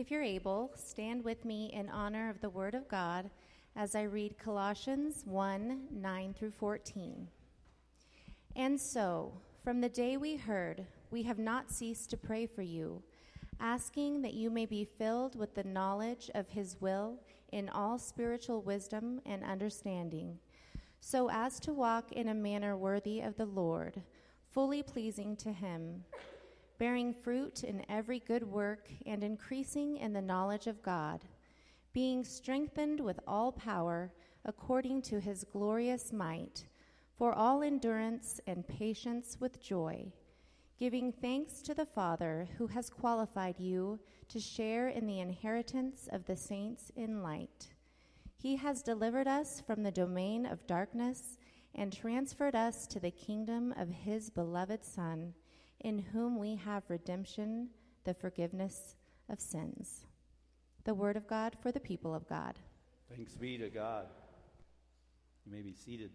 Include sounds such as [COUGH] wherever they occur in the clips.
If you're able, stand with me in honor of the Word of God as I read Colossians 1 9 through 14. And so, from the day we heard, we have not ceased to pray for you, asking that you may be filled with the knowledge of His will in all spiritual wisdom and understanding, so as to walk in a manner worthy of the Lord, fully pleasing to Him, bearing fruit in every good work and increasing in the knowledge of God, being strengthened with all power according to His glorious might for all endurance and patience with joy, giving thanks to the Father who has qualified you to share in the inheritance of the saints in light. He has delivered us from the domain of darkness and transferred us to the kingdom of his beloved Son, in whom we have redemption, the forgiveness of sins. The word of God for the people of God. Thanks be to God. You may be seated.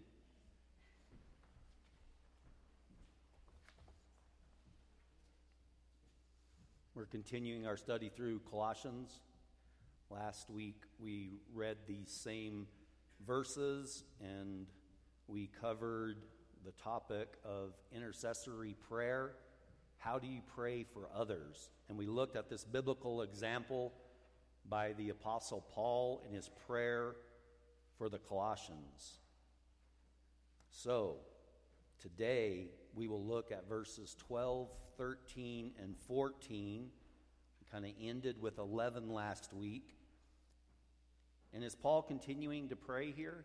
We're continuing our study through Colossians. Last week we read these same verses and we covered the topic of intercessory prayer. How do you pray for others? And we looked at this biblical example by the Apostle Paul in his prayer for the Colossians. So, today we will look at verses 12, 13, and 14. We kind of ended with 11 last week. And is Paul continuing to pray here?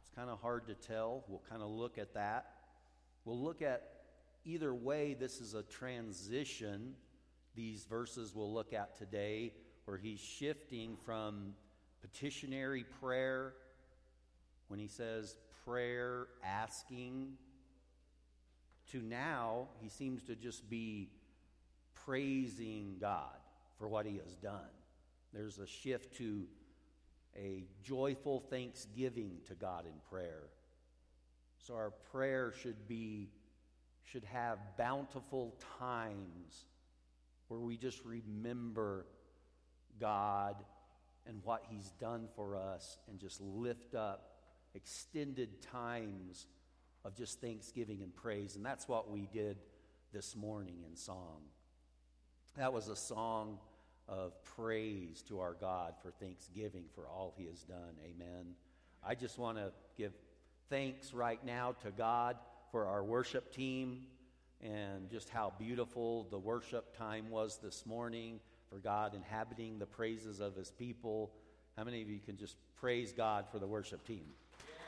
It's kind of hard to tell. We'll kind of look at that. We'll look at either way, this is a transition. These verses we'll look at today, where he's shifting from petitionary prayer, when he says prayer, asking, to now he seems to just be praising God for what he has done. There's a shift to a joyful thanksgiving to God in prayer. So our prayer should be should have bountiful times where we just remember God and what he's done for us and just lift up extended times of just thanksgiving and praise. And that's what we did this morning in song. That was a song of praise to our God for thanksgiving for all he has done. Amen. I just want to give thanks right now to God for our worship team and just how beautiful the worship time was this morning for God inhabiting the praises of his people. How many of you can just praise God for the worship team?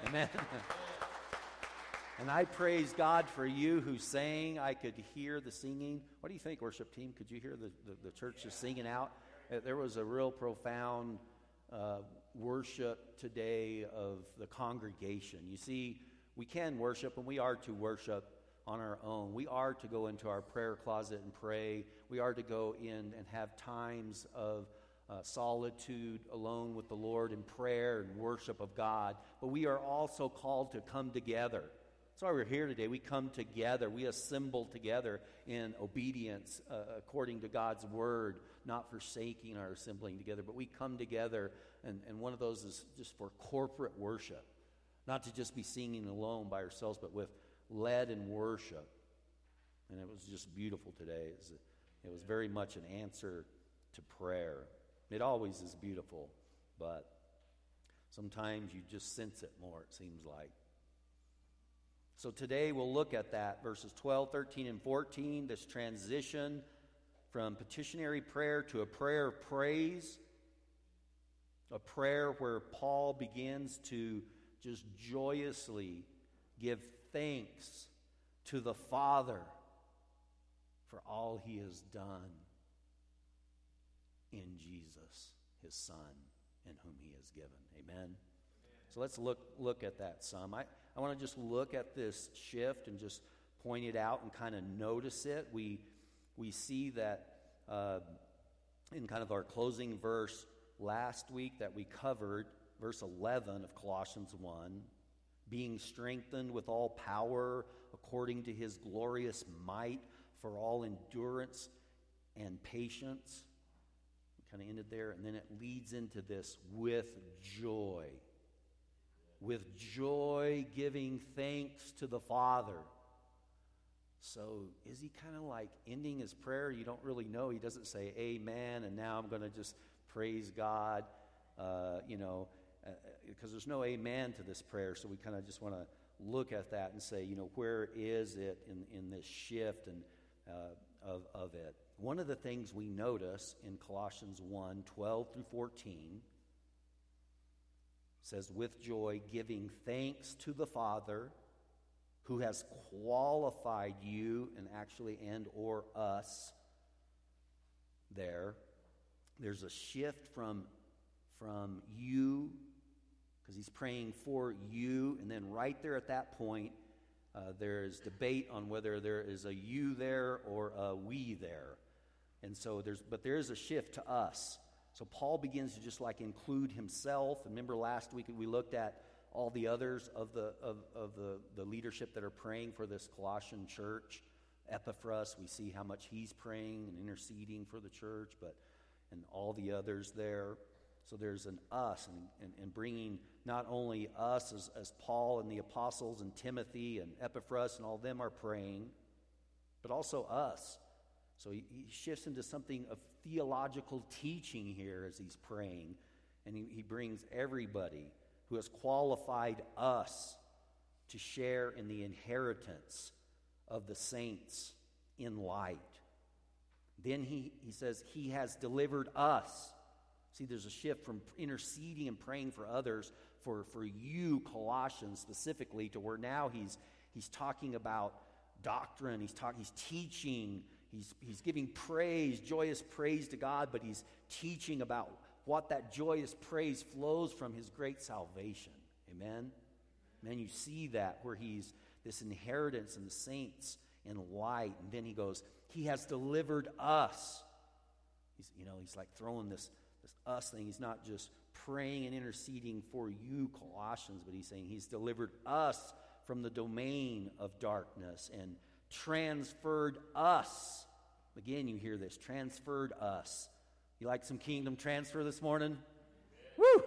Amen. [LAUGHS] And I praise God for you who sang. I could hear the singing. What do you think, worship team? Could you hear the, the, the church just singing out? Uh, there was a real profound uh, worship today of the congregation. You see, we can worship, and we are to worship on our own. We are to go into our prayer closet and pray. We are to go in and have times of uh, solitude alone with the Lord in prayer and worship of God. But we are also called to come together that's why we're here today. We come together, we assemble together in obedience uh, according to God's word, not forsaking our assembling together, but we come together, and, and one of those is just for corporate worship. Not to just be singing alone by ourselves, but with led in worship. And it was just beautiful today. It was, it was very much an answer to prayer. It always is beautiful, but sometimes you just sense it more, it seems like. So today we'll look at that, verses 12, 13, and 14, this transition from petitionary prayer to a prayer of praise, a prayer where Paul begins to just joyously give thanks to the Father for all he has done in Jesus, his Son, in whom he has given. Amen. Amen. So let's look look at that some. I, I want to just look at this shift and just point it out and kind of notice it. We, we see that uh, in kind of our closing verse last week that we covered, verse 11 of Colossians 1 being strengthened with all power according to his glorious might for all endurance and patience kind of ended there, and then it leads into this with joy. With joy, giving thanks to the Father. So, is he kind of like ending his prayer? You don't really know. He doesn't say amen, and now I'm going to just praise God, uh, you know, because uh, there's no amen to this prayer. So, we kind of just want to look at that and say, you know, where is it in, in this shift and uh, of, of it? One of the things we notice in Colossians 1 12 through 14 says, with joy, giving thanks to the Father who has qualified you and actually and or us there there's a shift from from you because he's praying for you. And then right there at that point, uh, there is debate on whether there is a you there or a we there. And so there's, but there is a shift to us. So Paul begins to just like include himself. Remember last week we looked at all the others of the, of, of the, the leadership that are praying for this Colossian church. Epaphras, we see how much he's praying and interceding for the church, but and all the others there. So there's an us and, and, and bringing not only us as, as Paul and the apostles and Timothy and Epaphras and all them are praying, but also us. So he, he shifts into something of theological teaching here as he's praying. And he, he brings everybody who has qualified us to share in the inheritance of the saints in light. Then he, he says, He has delivered us See, there's a shift from interceding and praying for others for, for you, Colossians, specifically, to where now he's, he's talking about doctrine, he's, talk, he's teaching, he's, he's giving praise, joyous praise to God, but he's teaching about what that joyous praise flows from his great salvation. Amen? Man, you see that where he's this inheritance in the saints in light. And then he goes, He has delivered us. He's, you know, he's like throwing this this us thing. He's not just praying and interceding for you, Colossians, but he's saying he's delivered us from the domain of darkness and transferred us. Again, you hear this transferred us. You like some kingdom transfer this morning? Woo!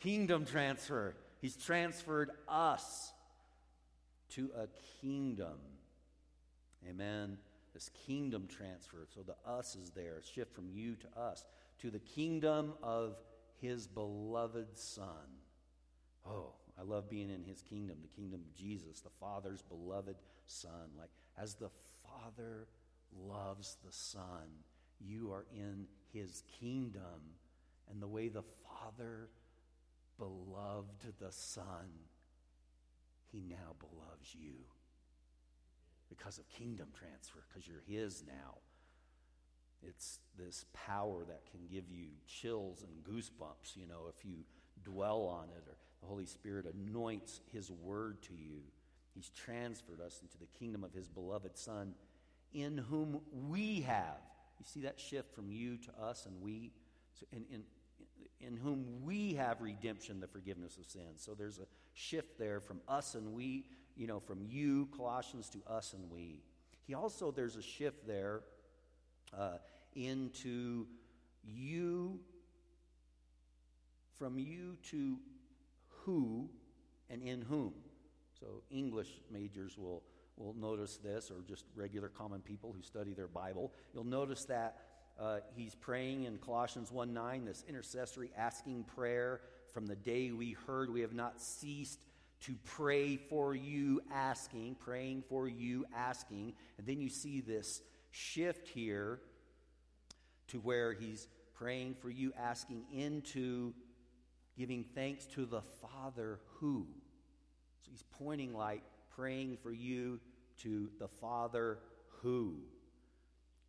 Kingdom transfer. He's transferred us to a kingdom. Amen. This kingdom transfer. So the us is there, shift from you to us to the kingdom of his beloved Son. Oh, I love being in his kingdom, the kingdom of Jesus, the Father's beloved Son. Like, as the Father loves the Son, you are in his kingdom. And the way the Father beloved the Son, he now beloves you because of kingdom transfer, because you're his now. It's this power that can give you chills and goosebumps, you know, if you dwell on it, or the Holy Spirit anoints His word to you. He's transferred us into the kingdom of His beloved Son, in whom we have. You see that shift from you to us and we? So in, in, in whom we have redemption, the forgiveness of sins. So there's a shift there from us and we, you know, from you, Colossians, to us and we. He also, there's a shift there uh, into you, from you to who and in whom. So, English majors will, will notice this, or just regular common people who study their Bible. You'll notice that uh, he's praying in Colossians 1 9, this intercessory asking prayer. From the day we heard, we have not ceased to pray for you, asking, praying for you, asking. And then you see this shift here to where he's praying for you, asking into giving thanks to the Father who. So he's pointing like praying for you to the Father who.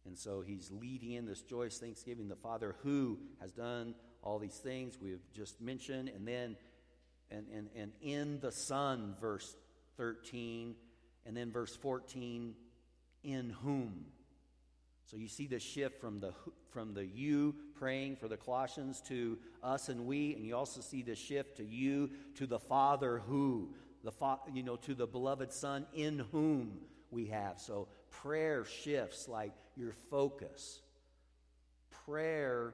And so he's leading in this joyous thanksgiving, the Father who has done all these things we've just mentioned. And then, and, and, and in the Son, verse 13. And then verse 14, in whom. So you see the shift from the from the you praying for the Colossians to us and we, and you also see the shift to you to the Father who the fa- you know to the beloved Son in whom we have. So prayer shifts like your focus. Prayer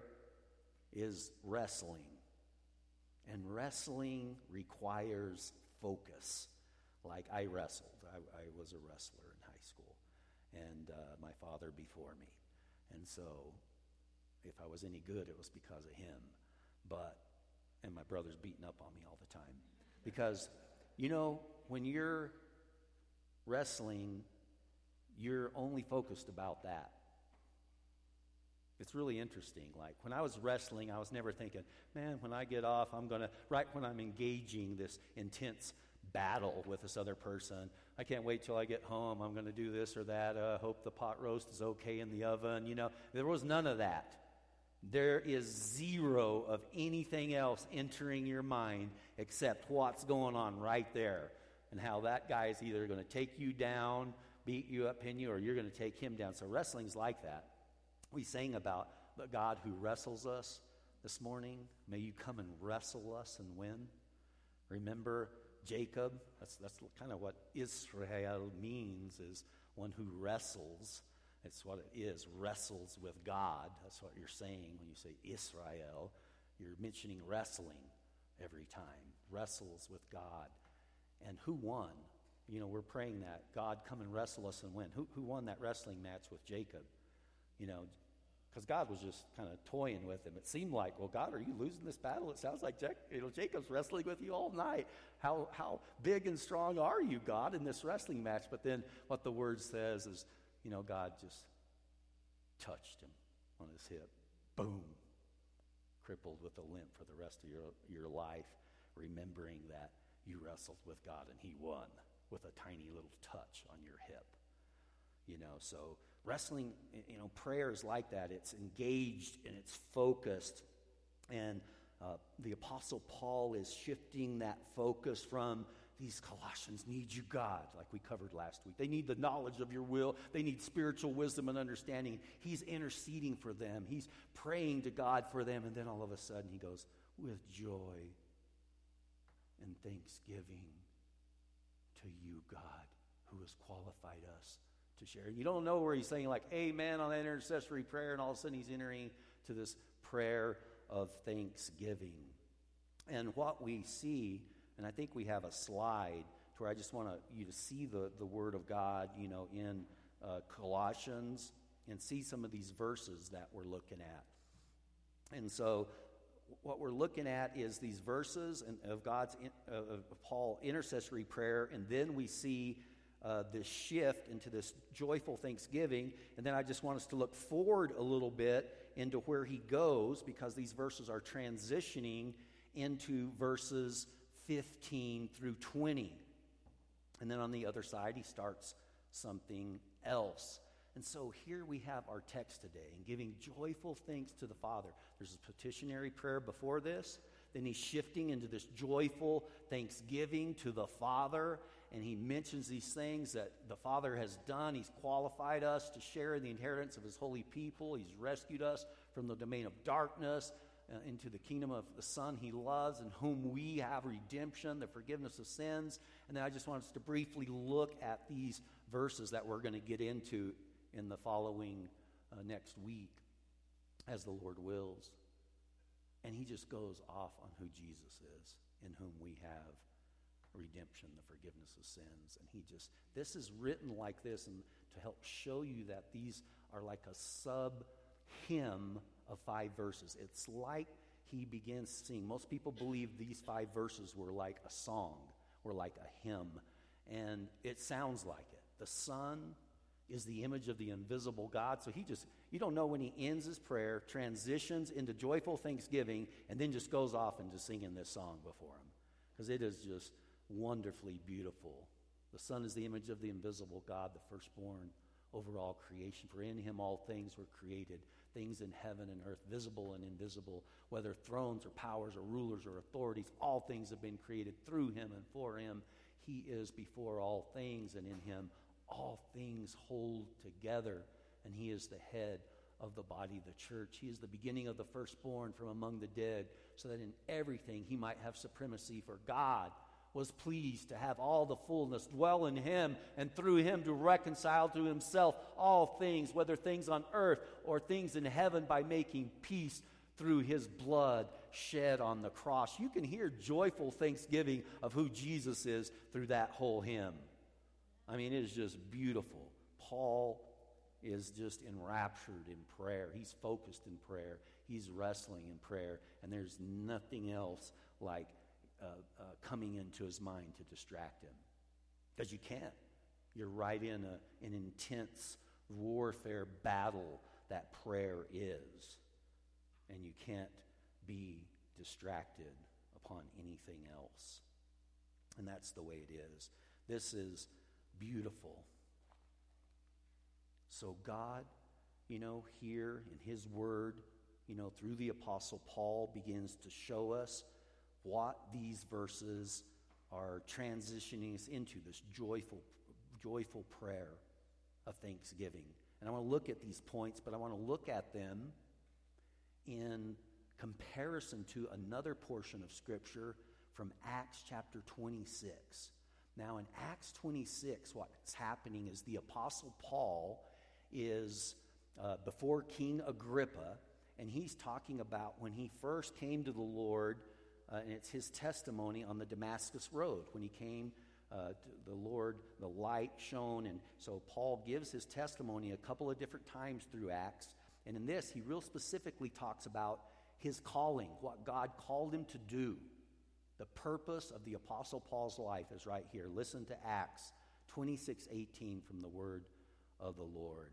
is wrestling. And wrestling requires focus. Like I wrestled, I, I was a wrestler in high school, and uh, my father before me. And so, if I was any good, it was because of him. But, and my brother's beating up on me all the time. Because, you know, when you're wrestling, you're only focused about that. It's really interesting. Like when I was wrestling, I was never thinking, man, when I get off, I'm going to, right when I'm engaging this intense battle with this other person, I can't wait till I get home. I'm going to do this or that. Uh, hope the pot roast is okay in the oven. You know, there was none of that. There is zero of anything else entering your mind except what's going on right there and how that guy is either going to take you down, beat you up, pin you, or you're going to take him down. So wrestling's like that. We sang about the God who wrestles us this morning. May you come and wrestle us and win. Remember Jacob? That's, that's kind of what Israel means, is one who wrestles. It's what it is, wrestles with God. That's what you're saying when you say Israel. You're mentioning wrestling every time. Wrestles with God. And who won? You know, we're praying that God come and wrestle us and win. Who, who won that wrestling match with Jacob? You know, because God was just kind of toying with him. It seemed like, well, God, are you losing this battle? It sounds like Jack, you know, Jacob's wrestling with you all night. How, how big and strong are you, God, in this wrestling match? But then what the word says is, you know, God just touched him on his hip. Boom. Crippled with a limp for the rest of your, your life, remembering that you wrestled with God and he won with a tiny little touch on your hip. You know, so wrestling, you know, prayer is like that. It's engaged and it's focused. And uh, the Apostle Paul is shifting that focus from these Colossians need you, God, like we covered last week. They need the knowledge of your will, they need spiritual wisdom and understanding. He's interceding for them, he's praying to God for them. And then all of a sudden he goes, with joy and thanksgiving to you, God, who has qualified us to share. You don't know where he's saying, like, amen on that intercessory prayer, and all of a sudden he's entering to this prayer of thanksgiving. And what we see, and I think we have a slide to where I just want you to see the, the Word of God, you know, in uh, Colossians and see some of these verses that we're looking at. And so, what we're looking at is these verses of God's, of Paul intercessory prayer, and then we see uh, this shift into this joyful thanksgiving. And then I just want us to look forward a little bit into where he goes because these verses are transitioning into verses 15 through 20. And then on the other side, he starts something else. And so here we have our text today and giving joyful thanks to the Father. There's a petitionary prayer before this. Then he's shifting into this joyful thanksgiving to the Father and he mentions these things that the Father has done. He's qualified us to share in the inheritance of his holy people. He's rescued us from the domain of darkness uh, into the kingdom of the Son he loves, in whom we have redemption, the forgiveness of sins. And then I just want us to briefly look at these verses that we're going to get into in the following uh, next week, as the Lord wills. And he just goes off on who Jesus is, in whom we have redemption, the forgiveness of sins. And he just, this is written like this and to help show you that these are like a sub hymn of five verses. It's like he begins to sing. Most people believe these five verses were like a song, were like a hymn. And it sounds like it. The Son is the image of the invisible God. So he just, you don't know when he ends his prayer, transitions into joyful thanksgiving, and then just goes off into singing this song before him. Because it is just wonderfully beautiful. The Son is the image of the invisible God, the firstborn over all creation. For in him all things were created, things in heaven and earth, visible and invisible, whether thrones or powers or rulers or authorities, all things have been created through him and for him. He is before all things, and in him all things hold together, and he is the head of the body, the church. He is the beginning of the firstborn from among the dead, so that in everything he might have supremacy for God was pleased to have all the fullness dwell in him and through him to reconcile to himself all things, whether things on earth or things in heaven, by making peace through his blood shed on the cross. You can hear joyful thanksgiving of who Jesus is through that whole hymn. I mean, it is just beautiful. Paul is just enraptured in prayer. He's focused in prayer. He's wrestling in prayer. And there's nothing else like uh, uh, coming into his mind to distract him. Because you can't. You're right in a, an intense warfare battle that prayer is. And you can't be distracted upon anything else. And that's the way it is. This is beautiful. So, God, you know, here in His Word, you know, through the Apostle Paul, begins to show us what these verses are transitioning us into this joyful, joyful prayer of thanksgiving. And I want to look at these points, but I want to look at them in comparison to another portion of Scripture from Acts chapter 26. Now, in Acts 26, what's happening is the Apostle Paul is uh, before King Agrippa, and he's talking about when he first came to the Lord, uh, and it's his testimony on the Damascus Road. When he came uh, to the Lord, the light shone, and so Paul gives his testimony a couple of different times through Acts. And in this, he real specifically talks about his calling, what God called him to do. The purpose of the Apostle Paul's life is right here. Listen to Acts 26 18 from the word of the Lord.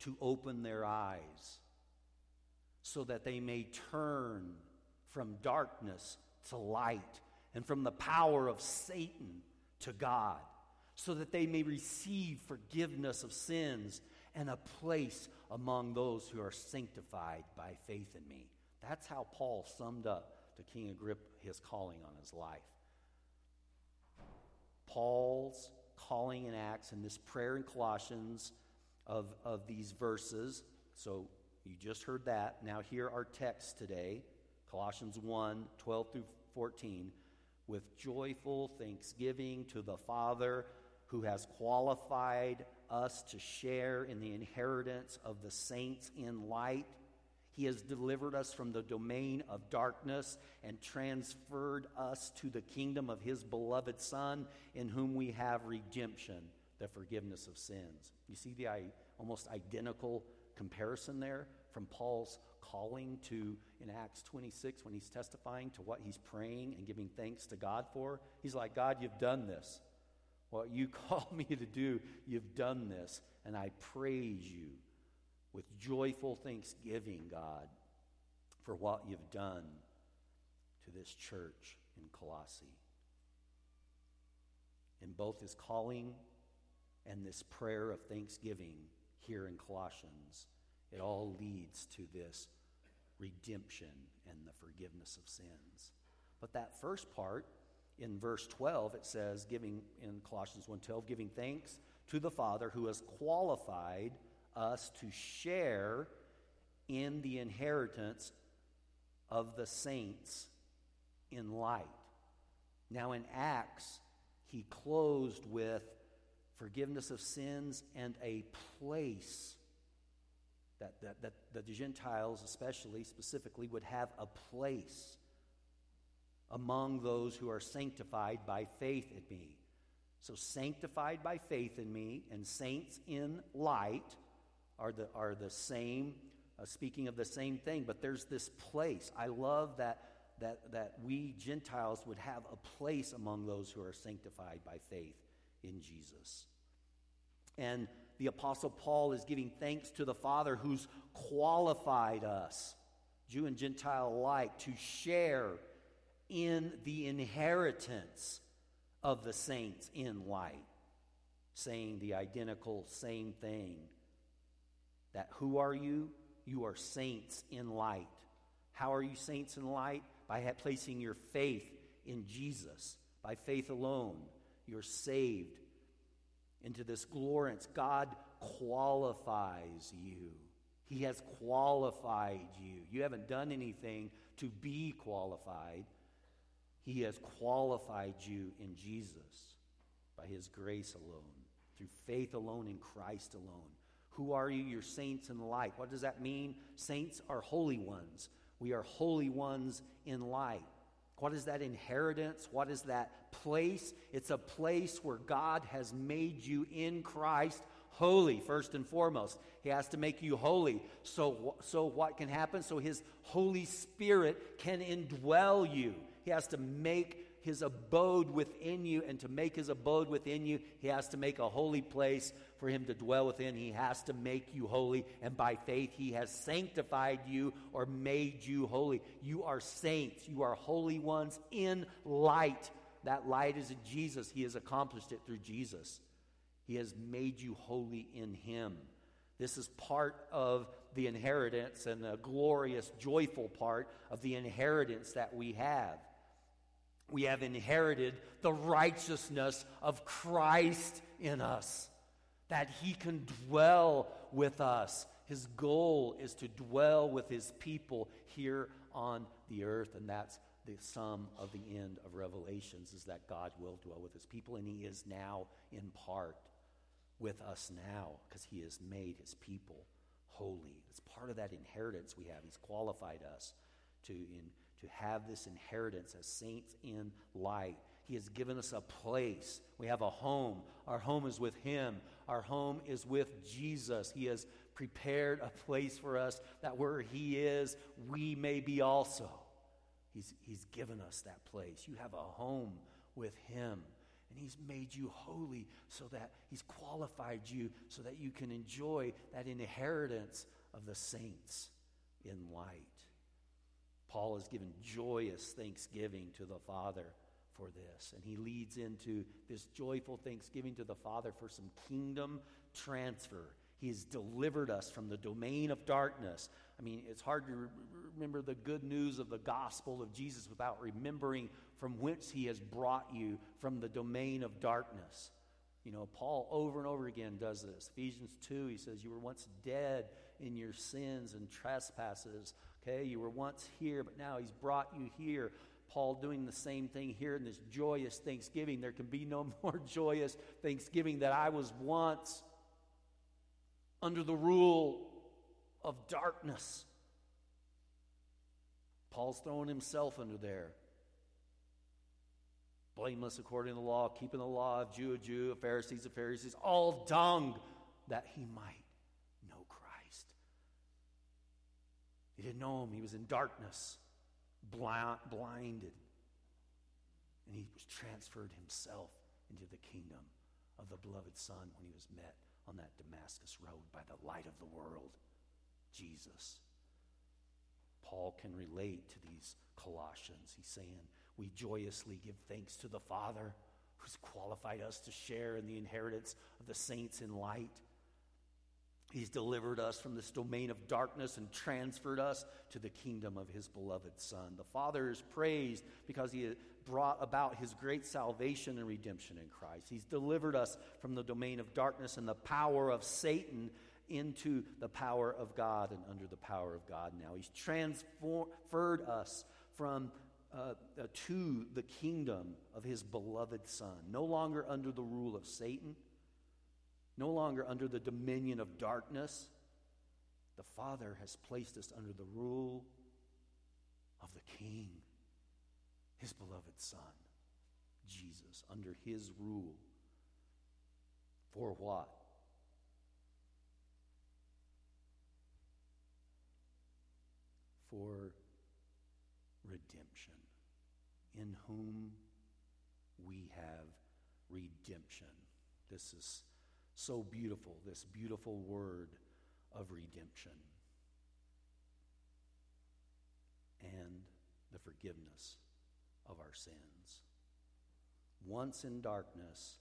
To open their eyes so that they may turn from darkness to light and from the power of Satan to God, so that they may receive forgiveness of sins and a place among those who are sanctified by faith in me. That's how Paul summed up to King Agrippa his calling on his life. Paul's calling in Acts and this prayer in Colossians of, of these verses. So you just heard that. Now, here are texts today Colossians 1 12 through 14. With joyful thanksgiving to the Father who has qualified us to share in the inheritance of the saints in light. He has delivered us from the domain of darkness and transferred us to the kingdom of His beloved Son, in whom we have redemption, the forgiveness of sins. You see the almost identical comparison there from Paul's calling to in Acts 26 when he's testifying to what he's praying and giving thanks to God for. He's like, God, you've done this. What you [LAUGHS] called me to do, you've done this, and I praise you with joyful thanksgiving, God, for what you've done to this church in Colossae. In both his calling and this prayer of thanksgiving here in Colossians, it all leads to this redemption and the forgiveness of sins. But that first part, in verse 12, it says, giving in Colossians 1:12, giving thanks to the Father who has qualified us to share in the inheritance of the saints in light. Now, in Acts, he closed with forgiveness of sins and a place that, that, that, that the Gentiles, especially, specifically, would have a place among those who are sanctified by faith in me. So, sanctified by faith in me and saints in light are the, are the same, uh, speaking of the same thing, but there's this place. I love that, that, that we Gentiles would have a place among those who are sanctified by faith in Jesus. And the Apostle Paul is giving thanks to the Father who's qualified us, Jew and Gentile alike, to share in the inheritance of the saints in light, saying the identical same thing that who are you? You are saints in light. How are you saints in light? By placing your faith in Jesus. By faith alone, you're saved into this glorious. God qualifies you. He has qualified you. You haven't done anything to be qualified. He has qualified you in Jesus by His grace alone, through faith alone in Christ alone Who are you? You're saints in light. What does that mean? Saints are holy ones. We are holy ones in light. What is that inheritance? What is that place? It's a place where God has made you in Christ holy, first and foremost. He has to make you holy. So, so what can happen? So His Holy Spirit can indwell you. He has to make his abode within you, and to make his abode within you, he has to make a holy place for him to dwell within. He has to make you holy, and by faith, he has sanctified you or made you holy. You are saints, you are holy ones in light. That light is in Jesus. He has accomplished it through Jesus. He has made you holy in him. This is part of the inheritance and the glorious, joyful part of the inheritance that we have we have inherited the righteousness of Christ in us, that he can dwell with us. His goal is to dwell with his people here on the earth, and that's the sum of the end of Revelations is that God will dwell with his people, and he is now in part with us now because he has made his people holy. It's part of that inheritance we have. He's qualified us to in to have this inheritance as saints in light. He has given us a place. We have a home. Our home is with Him. Our home is with Jesus. He has prepared a place for us that where He is, we may be also. He's, he's given us that place. You have a home with Him. And He's made you holy so that He's qualified you so that you can enjoy that inheritance of the saints in light. Paul has given joyous thanksgiving to the Father for this. And he leads into this joyful thanksgiving to the Father for some kingdom transfer. He has delivered us from the domain of darkness. I mean, it's hard to re- remember the good news of the gospel of Jesus without remembering from whence he has brought you from the domain of darkness. You know, Paul over and over again does this. Ephesians 2, he says, You were once dead in your sins and trespasses. Okay, you were once here, but now he's brought you here. Paul doing the same thing here in this joyous thanksgiving. There can be no [LAUGHS] more joyous thanksgiving that I was once under the rule of darkness. Paul's throwing himself under there. Blameless according to the law, keeping the law, of Jew, a Jew, a Pharisees, a Pharisees, all dung that he might He didn't know him. He was in darkness, blind, blinded. And he was transferred himself into the kingdom of the beloved Son when he was met on that Damascus road by the light of the world, Jesus. Paul can relate to these Colossians. He's saying, We joyously give thanks to the Father who's qualified us to share in the inheritance of the saints in light. He's delivered us from this domain of darkness and transferred us to the kingdom of his beloved Son. The Father is praised because he brought about his great salvation and redemption in Christ. He's delivered us from the domain of darkness and the power of Satan into the power of God and under the power of God now. He's transferred us from uh, uh, to the kingdom of his beloved Son, no longer under the rule of Satan no longer under the dominion of darkness. The Father has placed us under the rule of the King, his beloved Son, Jesus, under his rule. For what? For redemption, in whom we have redemption. This is so beautiful, this beautiful word of redemption and the forgiveness of our sins. Once in darkness,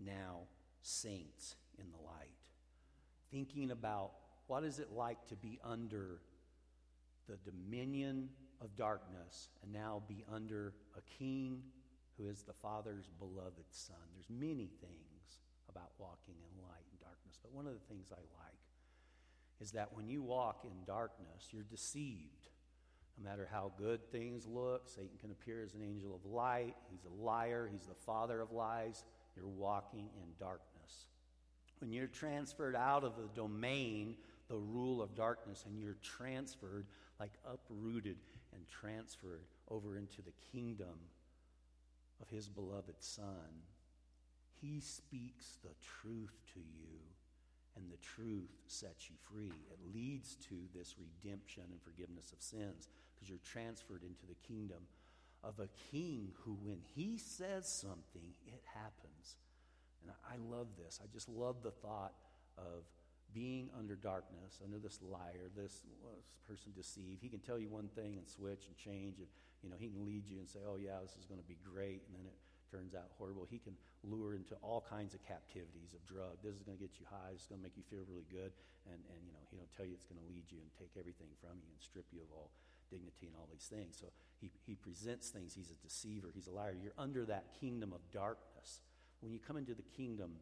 now saints in the light. Thinking about what is it like to be under the dominion of darkness and now be under a king who is the Father's beloved Son. There's many things about walking in light and darkness. But one of the things I like is that when you walk in darkness, you're deceived. No matter how good things look, Satan can appear as an angel of light. He's a liar, he's the father of lies. You're walking in darkness. When you're transferred out of the domain, the rule of darkness, and you're transferred, like uprooted and transferred over into the kingdom of his beloved Son, he speaks the truth to you, and the truth sets you free. It leads to this redemption and forgiveness of sins because you're transferred into the kingdom of a king who, when he says something, it happens. And I love this. I just love the thought of being under darkness, under this liar, this, person deceived. He can tell you one thing and switch and change. And, you know, he can lead you and say, oh, yeah, this is going to be great. And then it turns out horrible. He can lure into all kinds of captivities of drug. This is going to get you high. This is going to make you feel really good. And, and you know, he'll tell you it's going to lead you and take everything from you and strip you of all dignity and all these things. So he, he presents things. He's a deceiver. He's a liar. You're under that kingdom of darkness. When you come into the kingdom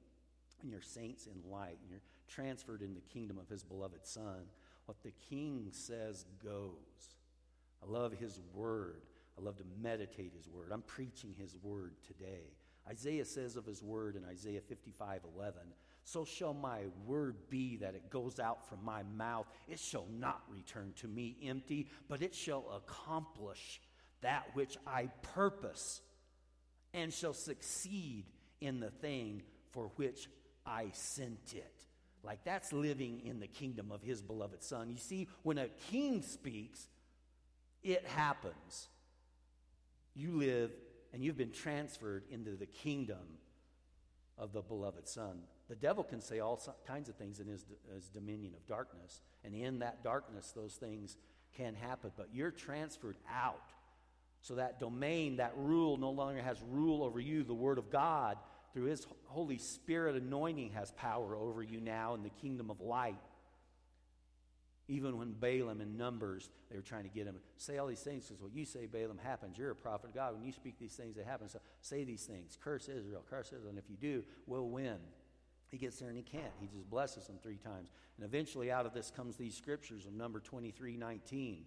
and you're saints in light and you're transferred in the kingdom of his beloved son, what the king says goes. I love his word. I love to meditate his word. I'm preaching his word today. Isaiah says of his word in Isaiah 55 11, So shall my word be that it goes out from my mouth. It shall not return to me empty, but it shall accomplish that which I purpose and shall succeed in the thing for which I sent it. Like that's living in the kingdom of his beloved son. You see, when a king speaks, it happens. You live and you've been transferred into the kingdom of the beloved son. The devil can say all kinds of things in his, his dominion of darkness, and in that darkness, those things can happen, but you're transferred out. So that domain, that rule, no longer has rule over you. The Word of God through His Holy Spirit anointing has power over you now in the kingdom of light. Even when Balaam in Numbers, they were trying to get him, say all these things because what you say, Balaam, happens. You're a prophet of God. When you speak these things, they happen. So say these things. Curse Israel, curse Israel. And if you do, we'll win. He gets there and he can't. He just blesses them three times. And eventually out of this comes these scriptures of number 23 19.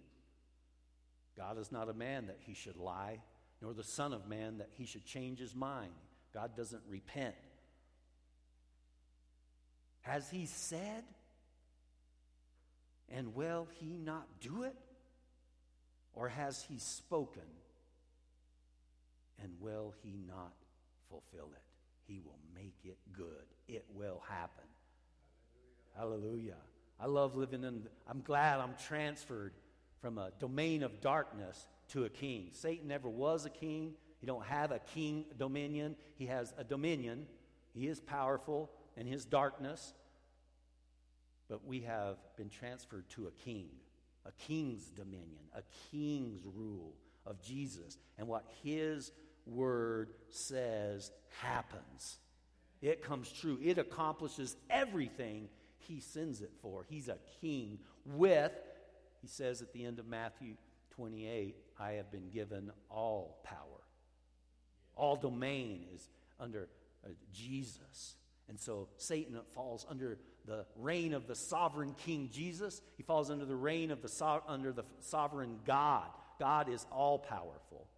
God is not a man that he should lie, nor the Son of Man that he should change his mind. God doesn't repent. Has he said? And will he not do it? Or has he spoken? And will he not fulfill it? He will make it good. It will happen. Hallelujah. Hallelujah. I love living in, I'm glad I'm transferred from a domain of darkness to a king. Satan never was a king. He don't have a king dominion. He has a dominion. He is powerful in his darkness. But we have been transferred to a king, a king's dominion, a king's rule of Jesus. And what his word says happens. It comes true. It accomplishes everything he sends it for. He's a king with, he says at the end of Matthew 28, I have been given all power. All domain is under uh, Jesus. And so Satan falls under the reign of the sovereign King Jesus. He falls under the reign of the so- under the sovereign God. God is all powerful.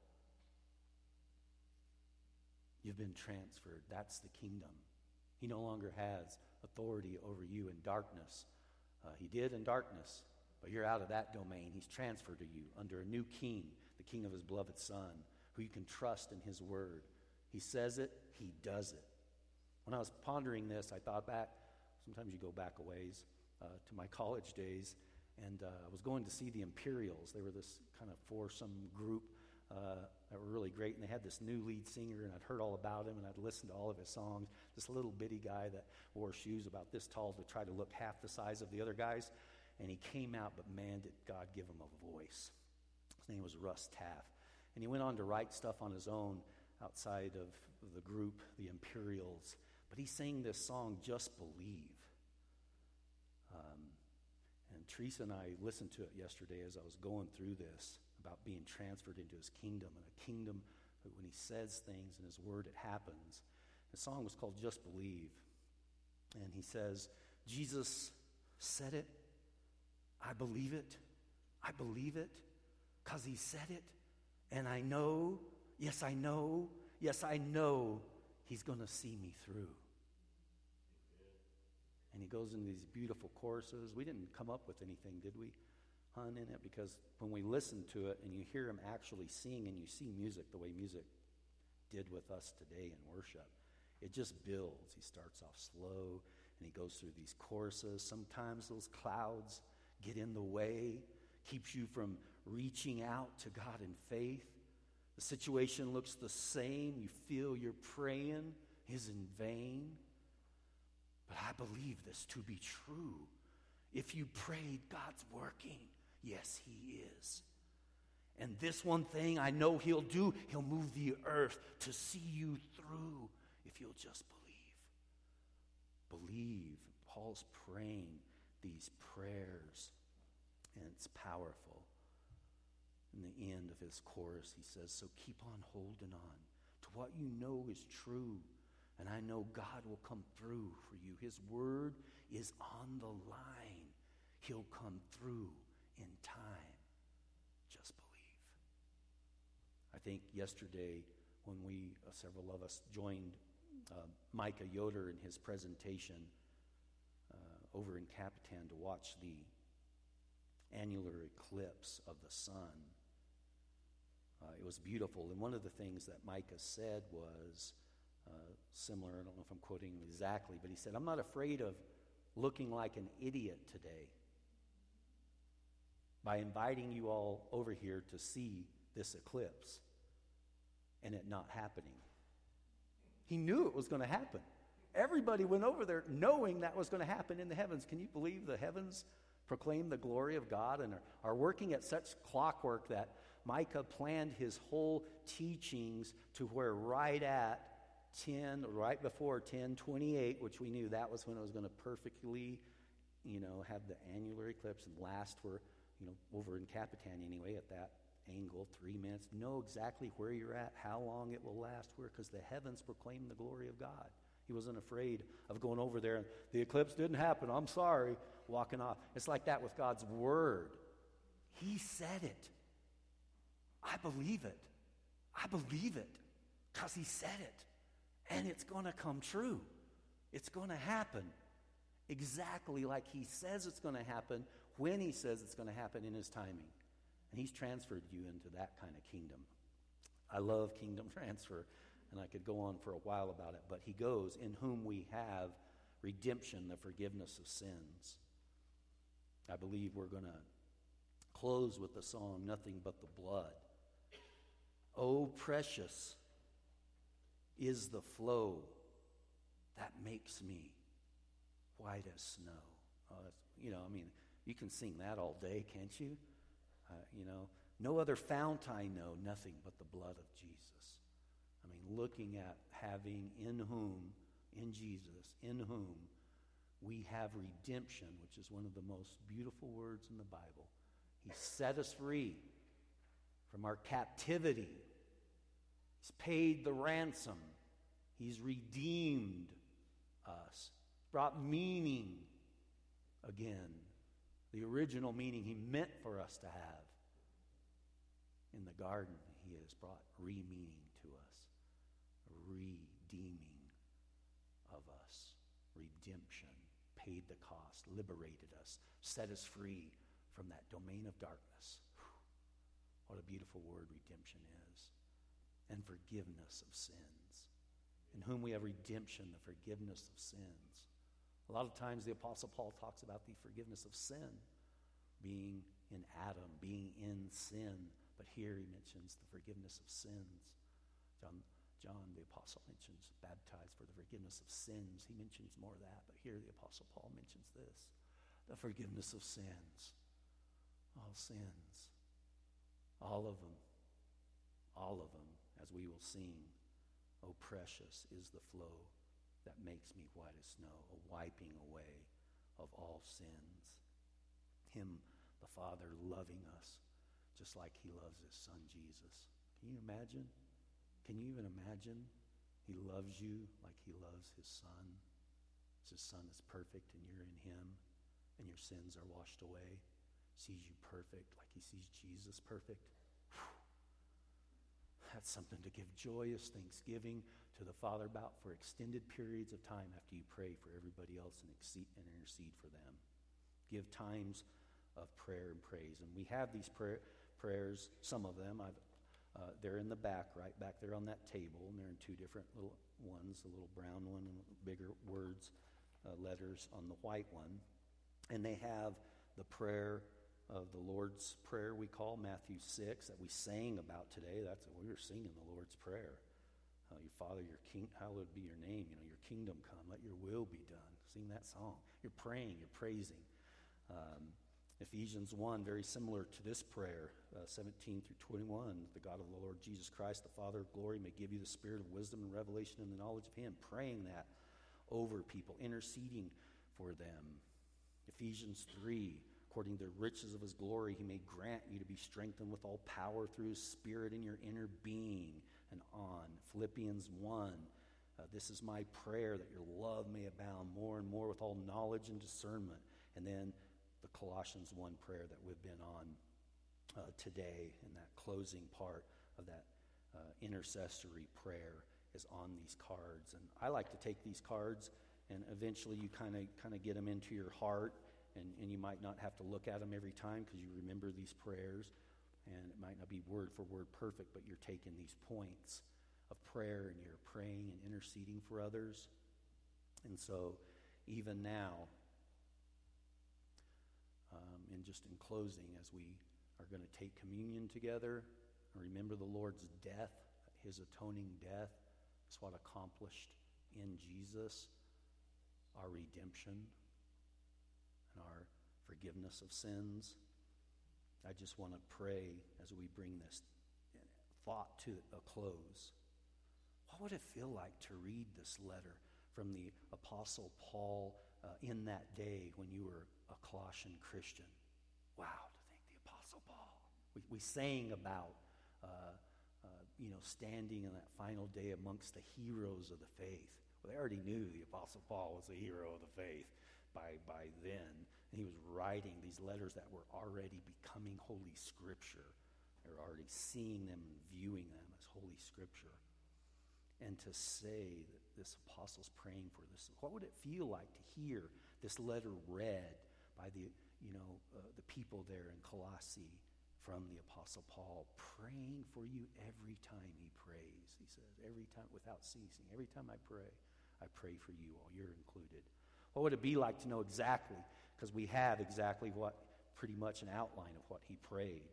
You've been transferred. That's the kingdom. He no longer has authority over you in darkness. Uh, he did in darkness, but you're out of that domain. He's transferred to you under a new king, the king of his beloved son, who you can trust in his word. He says it, he does it. When I was pondering this, I thought back Sometimes you go back a ways uh, to my [LAUGHS] college days, and uh, I was going to see the Imperials. They were this kind of foursome group uh, that were really great, and they had this new lead singer, and I'd heard all about him, and I'd listened to all of his songs. This little bitty guy that wore shoes about this tall to try to look half the size of the other guys, and he came out, but man, did God give him a voice. His name was Russ Taff, and he went on to write stuff on his own outside of the group, the Imperials. But he sang this song, Just Believe. Um, and Teresa and I listened to it yesterday as I was going through this about being transferred into his kingdom and a kingdom that when he says things in his word, it happens. The song was called Just Believe. And he says, Jesus said it. I believe it. I believe it because he said it. And I know, yes, I know, yes, I know he's going to see me through. And he goes into these beautiful choruses. We didn't come up with anything, did we, hun, in it? Because when we listen to it and you hear him actually sing and you see music the way music did with us today in worship, it just builds. He starts off slow and he goes through these choruses. Sometimes those clouds get in the way, keeps you from reaching out to God in faith. The situation looks the same. You feel you're praying is in vain. But I believe this to be true. If you prayed, God's working. Yes, He is. And this one thing I know He'll do, He'll move the earth to see you through if you'll just believe. Believe. Paul's praying these prayers, and it's powerful. In the end of his chorus, he says, So keep on holding on to what you know is true. And I know God will come through for you. His word is on the line. He'll come through in time. Just believe. I think yesterday, when we, uh, several of us, joined uh, Micah Yoder in his presentation uh, over in Capitan to watch the annular eclipse of the sun. Uh, it was beautiful. And one of the things that Micah said was Uh, similar. I don't know if I'm quoting him exactly, but he said, I'm not afraid of looking like an idiot today by inviting you all over here to see this eclipse and it not happening. He knew it was going to happen. Everybody went over there knowing that was going to happen in the heavens. Can you believe the heavens proclaim the glory of God and are, are working at such clockwork that Micah planned his whole teachings to where right at 10, right before 1028, which we knew that was when it was going to perfectly, you know, have the annular eclipse and last for, you know, over in Capitan anyway, at that angle, three minutes. Know exactly where you're at, how long it will last, where, because the heavens proclaim the glory of God. He wasn't afraid of going over there and the eclipse didn't happen. I'm sorry, walking off. It's like that with God's word. He said it. I believe it. I believe it because He said it. And it's going to come true. It's going to happen exactly like He says it's going to happen when He says it's going to happen in His timing. And He's transferred you into that kind of kingdom. I love kingdom [LAUGHS] transfer, and I could go on for a while about it, but He goes, in whom we have redemption, the forgiveness of sins. I believe we're going to close with the song, Nothing But the Blood. Oh, precious is the flow that makes me white as snow. Uh, you know, I mean, you can sing that all day, can't you? Uh, you know, no other fount I know, nothing but the blood of Jesus. I mean, looking at having in whom, in Jesus, in whom we have redemption, which is one of the most beautiful words in the Bible. He set us free from our captivity. He's paid the ransom. He's redeemed us, brought meaning again, the original meaning He meant for us to have. In the garden, He has brought re meaning to us, redeeming of us, redemption, paid the cost, liberated us, set us free from that domain of darkness. What a beautiful word redemption is. And forgiveness of sins. In whom we have redemption, the forgiveness of sins. A lot of times the Apostle Paul talks about the forgiveness of sin being in Adam, being in sin. But here he mentions the forgiveness of sins. John, John the Apostle mentions baptized for the forgiveness of sins. He mentions more of that. But here the Apostle Paul mentions this the forgiveness of sins. All sins. All of them. All of them, as we will sing. Oh, precious is the flow that makes me white as snow, a wiping away of all sins. Him, the Father, loving us just like He loves His Son, Jesus. Can you imagine? Can you even imagine? He loves you like He loves His Son. His Son is perfect and you're in Him and your sins are washed away sees you perfect like he sees Jesus perfect. That's something to give joyous thanksgiving to the Father about for extended periods of time after you pray for everybody else and, exceed, and intercede for them. Give times of prayer and praise. And we have these prayer, prayers, some of them. I've, uh, they're in the back, right back there on that table, and they're in two different little ones, a little brown one and bigger words, uh, letters on the white one. And they have the prayer of the Lord's Prayer we call Matthew 6 that we sang about today. That's what we were singing the Lord's Prayer. Uh, your Father, your King, hallowed be your name. You know, your kingdom come. Let your will be done. Sing that song. You're praying. You're praising. Um, Ephesians 1, very similar to this prayer, uh, 17 through 21. The God of the Lord Jesus Christ, the Father of glory, may give you the spirit of wisdom and revelation and the knowledge of Him. Praying that over people, interceding for them. Ephesians 3, according to the riches of His glory, He may grant you to be strengthened with all power through His Spirit in your inner being and on. Philippians 1, uh, this is my prayer that your love may abound more and more with all knowledge and discernment. And then the Colossians 1 prayer that we've been on uh, today, and that closing part of that uh, intercessory prayer is on these cards. And I like to take these cards, and eventually you kind of kind of get them into your heart, and, and you might not have to look at them every time because you remember these prayers, and it might not be word for word perfect, but you're taking these points of prayer and you're praying and interceding for others. And so, even now, um, and just in closing, as we are going to take communion together remember the Lord's death, his atoning death, is what accomplished in Jesus our redemption and our forgiveness of sins. I just want to pray as we bring this thought to a close. What would it feel like to read this letter from the Apostle Paul uh, in that day when you were a Colossian Christian. Wow, to think the Apostle Paul. We, we sang about, uh, uh, you know, standing in that final day amongst the heroes of the faith. Well, they already knew the Apostle Paul was a hero of the faith by, by then. And he was writing these letters that were already becoming Holy Scripture. They were already seeing them and viewing them as Holy Scripture. And to say that this apostle's praying for this, what would it feel like to hear this letter read by the, you know, uh, the people there in Colossae from the Apostle Paul, praying for you every time he prays. He says, every time, without ceasing. Every time I pray, I pray for you all. You're included. What would it be like to know exactly? Because we have exactly what, pretty much an outline of what he prayed.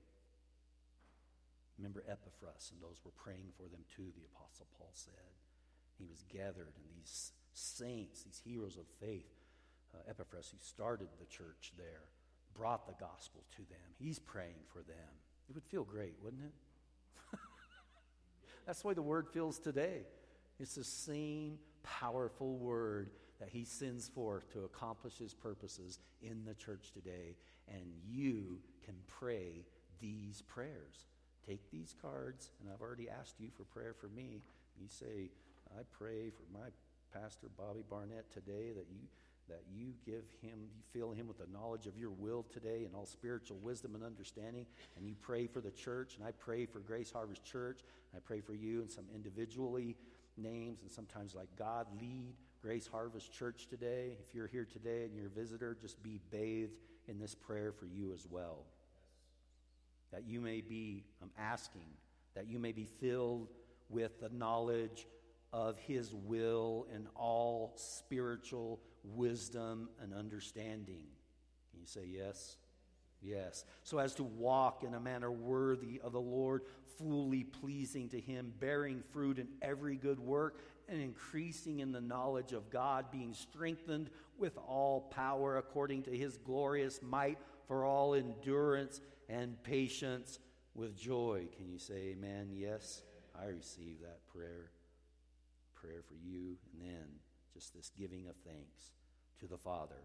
Remember Epaphras, and those were praying for them too, the Apostle Paul said. He was gathered, and these saints, these heroes of faith, uh, Epaphras, who started the church there, brought the gospel to them. He's praying for them. It would feel great, wouldn't it? [LAUGHS] That's the way the word feels today. It's the same powerful word that he sends forth to accomplish his purposes in the church today. And you can pray these prayers. Take these cards, and I've already asked you for prayer for me. You say, I pray for my pastor, Bobby Barnett, today that you that you give him, you fill him with the knowledge of your will today and all spiritual wisdom and understanding. And you pray for the church, and I pray for Grace Harvest Church. I pray for you and some individually names, and sometimes like God lead Grace Harvest Church today. If you're here today and you're a visitor, just be bathed in this prayer for you as well. That you may be, I'm asking, that you may be filled with the knowledge of His will and all spiritual wisdom and understanding. Can you say yes? Yes. So as to walk in a manner worthy of the Lord, fully pleasing to Him, bearing fruit in every good work, and increasing in the knowledge of God, being strengthened with all power according to His glorious might for all endurance and patience with joy. Can you say amen? Yes. I receive that prayer. Prayer for you. And then just this giving of thanks to the Father,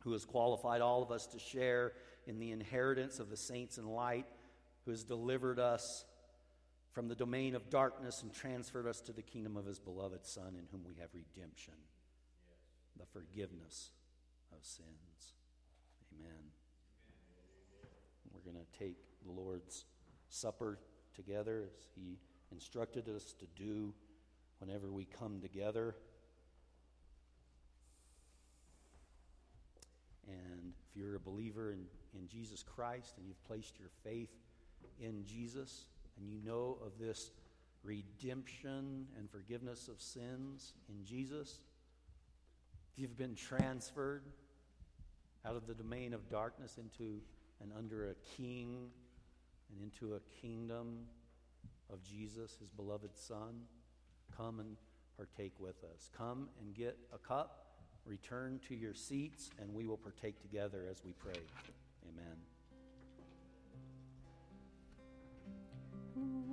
who has qualified all of us to share in the inheritance of the saints in light, who has delivered us from the domain of darkness and transferred us to the kingdom of his beloved Son, in whom we have redemption, the forgiveness of sins. Amen. We're going to take the Lord's Supper together as he instructed us to do whenever we come together. And if you're a believer in, in Jesus Christ and you've placed your faith in Jesus and you know of this redemption and forgiveness of sins in Jesus, if you've been transferred out of the domain of darkness into and under a king and into a kingdom of Jesus, his beloved Son, come and partake with us. Come and get a cup, return to your seats, and we will partake together as we pray. Amen. Mm.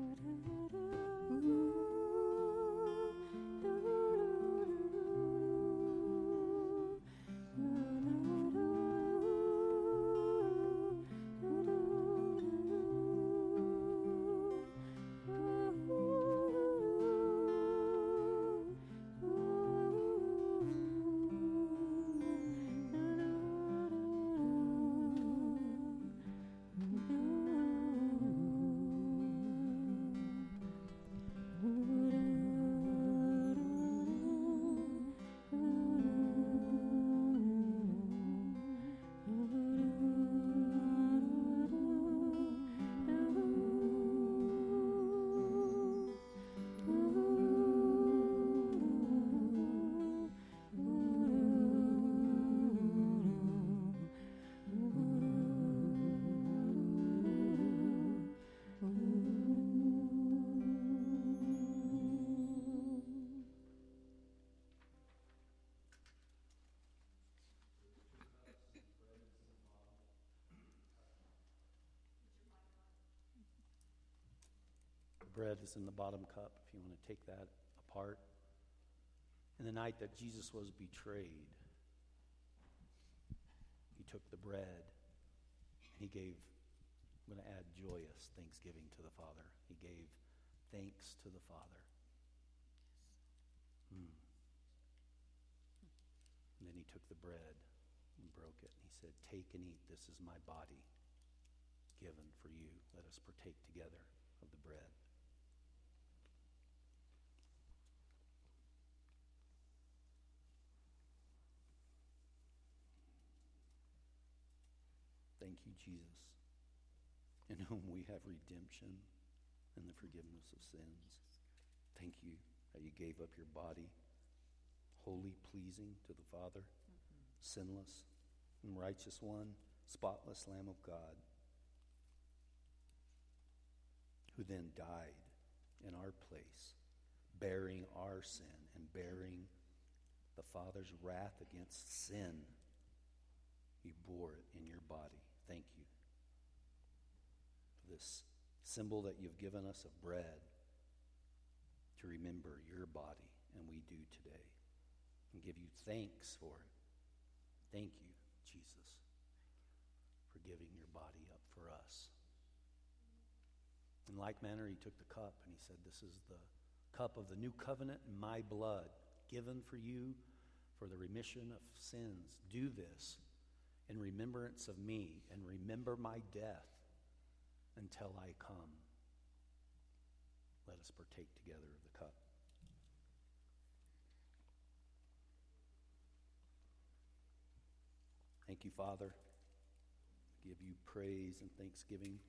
Bread is in the bottom cup if you want to take that apart. And the night that Jesus was betrayed, he took the bread and he gave, I'm going to add joyous thanksgiving to the Father. He gave thanks to the Father. Hmm. And then he took the bread and broke it. And he said, Take and eat. This is my body given for you. Let us partake together of the bread. Thank you, Jesus, in whom we have redemption and the forgiveness of sins. Thank you that you gave up your body, holy, pleasing to the Father, mm-hmm. sinless and righteous one, spotless Lamb of God, who then died in our place, bearing our sin and bearing the Father's wrath against sin. You bore it in your body thank you for this symbol that you've given us of bread to remember your body, and we do today, and give you thanks for it. Thank you, Jesus, for giving your body up for us. In like manner, he took the cup and he said, This is the cup of the new covenant in my blood, given for you for the remission of sins. Do this in remembrance of me and remember my death until I come. Let us partake together of the cup. Thank you, Father. I give you praise and thanksgiving.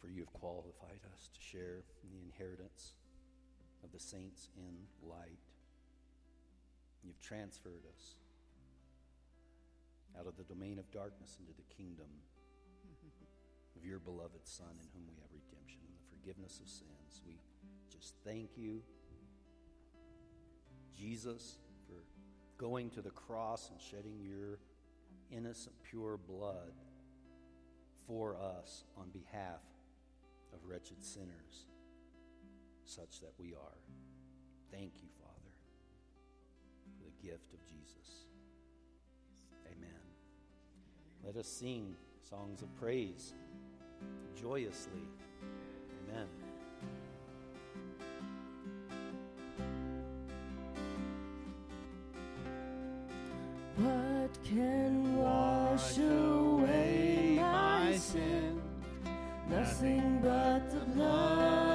For you have qualified us to share in the inheritance of the saints in light. You've transferred us out of the domain of darkness into the kingdom of your beloved Son, in whom we have redemption and the forgiveness of sins. We just thank you, Jesus, for going to the cross and shedding your innocent, pure blood for us on behalf of wretched sinners, such that we are. Thank you, gift of Jesus. Amen. Let us sing songs of praise joyously. Amen. What can wash away my sin? nothing but the blood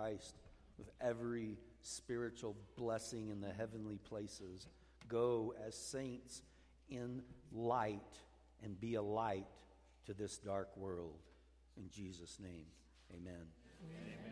Christ with every spiritual blessing in the heavenly places. Go as saints in light and be a light to this dark world. In Jesus' name, amen. amen.